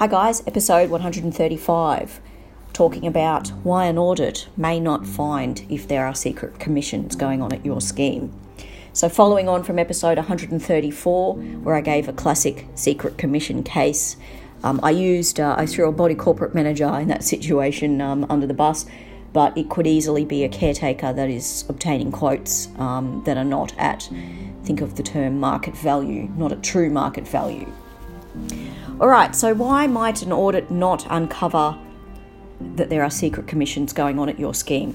Hi, guys, episode 135, talking about why an audit may not find if there are secret commissions going on at your scheme. So, following on from episode 134, where I gave a classic secret commission case, um, I used, uh, I threw a body corporate manager in that situation um, under the bus, but it could easily be a caretaker that is obtaining quotes um, that are not at, think of the term market value, not at true market value. All right, so why might an audit not uncover that there are secret commissions going on at your scheme?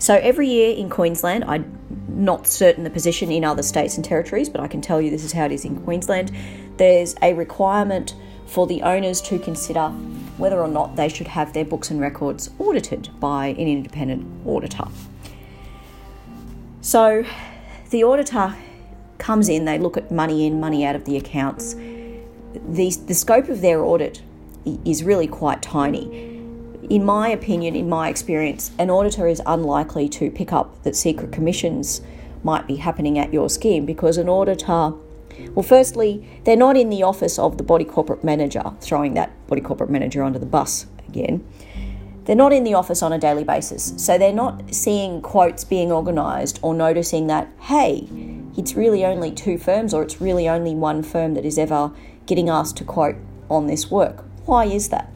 So every year in Queensland, I'm not certain the position in other states and territories, but I can tell you this is how it is in Queensland. There's a requirement for the owners to consider whether or not they should have their books and records audited by an independent auditor. So the auditor comes in, they look at money in, money out of the accounts the, the scope of their audit is really quite tiny. In my opinion, in my experience, an auditor is unlikely to pick up that secret commissions might be happening at your scheme because an auditor, well, firstly, they're not in the office of the body corporate manager, throwing that body corporate manager under the bus again. They're not in the office on a daily basis, so they're not seeing quotes being organised or noticing that, hey, it's really only two firms or it's really only one firm that is ever getting asked to quote on this work. Why is that?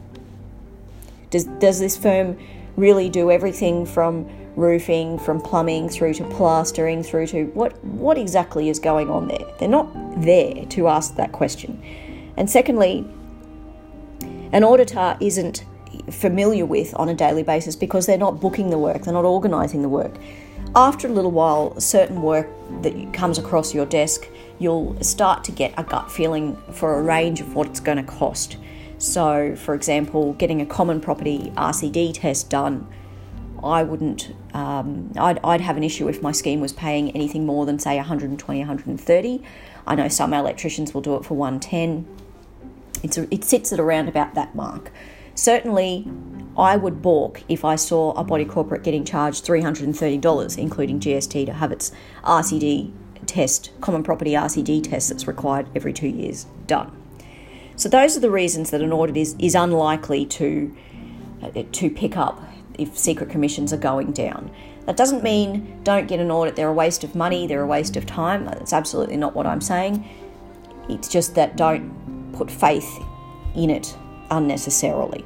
Does, does this firm really do everything from roofing, from plumbing through to plastering, through to what, what exactly is going on there? They're not there to ask that question. And secondly, an auditor isn't familiar with on a daily basis because they're not booking the work, they're not organising the work. After a little while, certain work that comes across your desk you'll start to get a gut feeling for a range of what it's going to cost. So, for example, getting a common property RCD test done, I wouldn't, um, I'd, I'd have an issue if my scheme was paying anything more than, say, 120, 130. I know some electricians will do it for 110. It's a, it sits at around about that mark. Certainly, I would balk if I saw a body corporate getting charged $330, including GST, to have its RCD test, common property RCD test that's required every two years, done. So those are the reasons that an audit is, is unlikely to, uh, to pick up if secret commissions are going down. That doesn't mean don't get an audit, they're a waste of money, they're a waste of time. That's absolutely not what I'm saying. It's just that don't put faith in it unnecessarily.